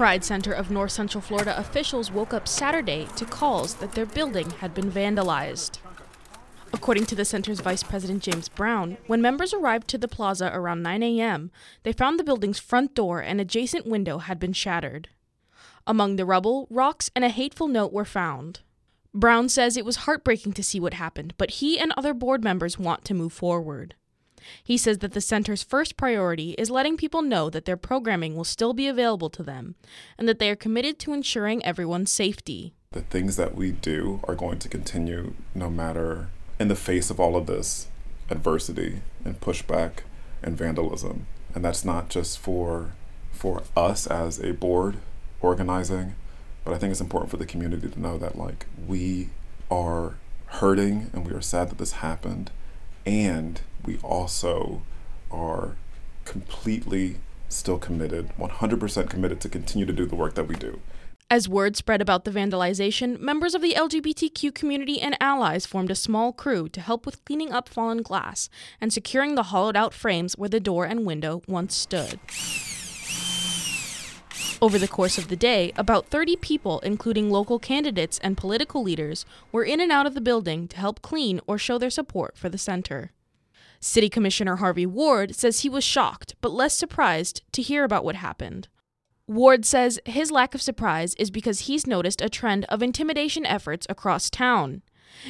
Pride Center of North Central Florida officials woke up Saturday to calls that their building had been vandalized. According to the center's vice president James Brown, when members arrived to the plaza around 9 a.m., they found the building's front door and adjacent window had been shattered. Among the rubble, rocks and a hateful note were found. Brown says it was heartbreaking to see what happened, but he and other board members want to move forward. He says that the center's first priority is letting people know that their programming will still be available to them and that they are committed to ensuring everyone's safety. The things that we do are going to continue no matter in the face of all of this adversity and pushback and vandalism. And that's not just for for us as a board organizing, but I think it's important for the community to know that like we are hurting and we are sad that this happened and we also are completely still committed, 100% committed to continue to do the work that we do. As word spread about the vandalization, members of the LGBTQ community and allies formed a small crew to help with cleaning up fallen glass and securing the hollowed out frames where the door and window once stood. Over the course of the day, about 30 people, including local candidates and political leaders, were in and out of the building to help clean or show their support for the center. City Commissioner Harvey Ward says he was shocked but less surprised to hear about what happened. Ward says his lack of surprise is because he's noticed a trend of intimidation efforts across town.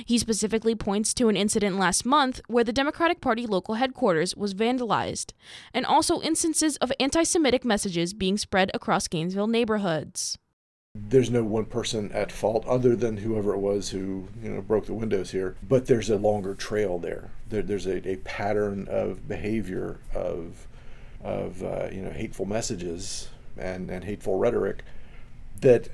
He specifically points to an incident last month where the Democratic Party local headquarters was vandalized, and also instances of anti Semitic messages being spread across Gainesville neighborhoods. There's no one person at fault other than whoever it was who you know broke the windows here, but there's a longer trail there. there there's a, a pattern of behavior of of uh, you know hateful messages and, and hateful rhetoric that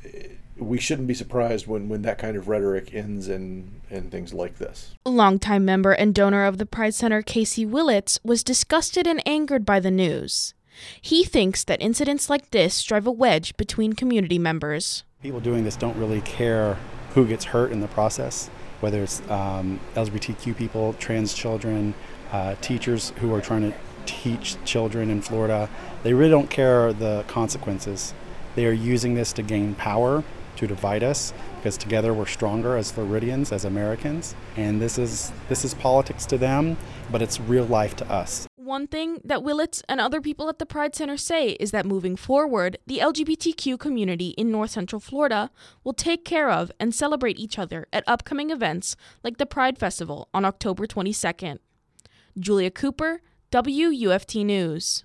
we shouldn't be surprised when, when that kind of rhetoric ends in, in things like this. Longtime member and donor of the Pride Center, Casey Willits, was disgusted and angered by the news. He thinks that incidents like this drive a wedge between community members. People doing this don't really care who gets hurt in the process, whether it's um, LGBTQ people, trans children, uh, teachers who are trying to teach children in Florida. They really don't care the consequences. They are using this to gain power to divide us because together we're stronger as Floridians, as Americans. And this is this is politics to them, but it's real life to us. One thing that Willits and other people at the Pride Center say is that moving forward, the LGBTQ community in North Central Florida will take care of and celebrate each other at upcoming events like the Pride Festival on October 22nd. Julia Cooper, WUFT News.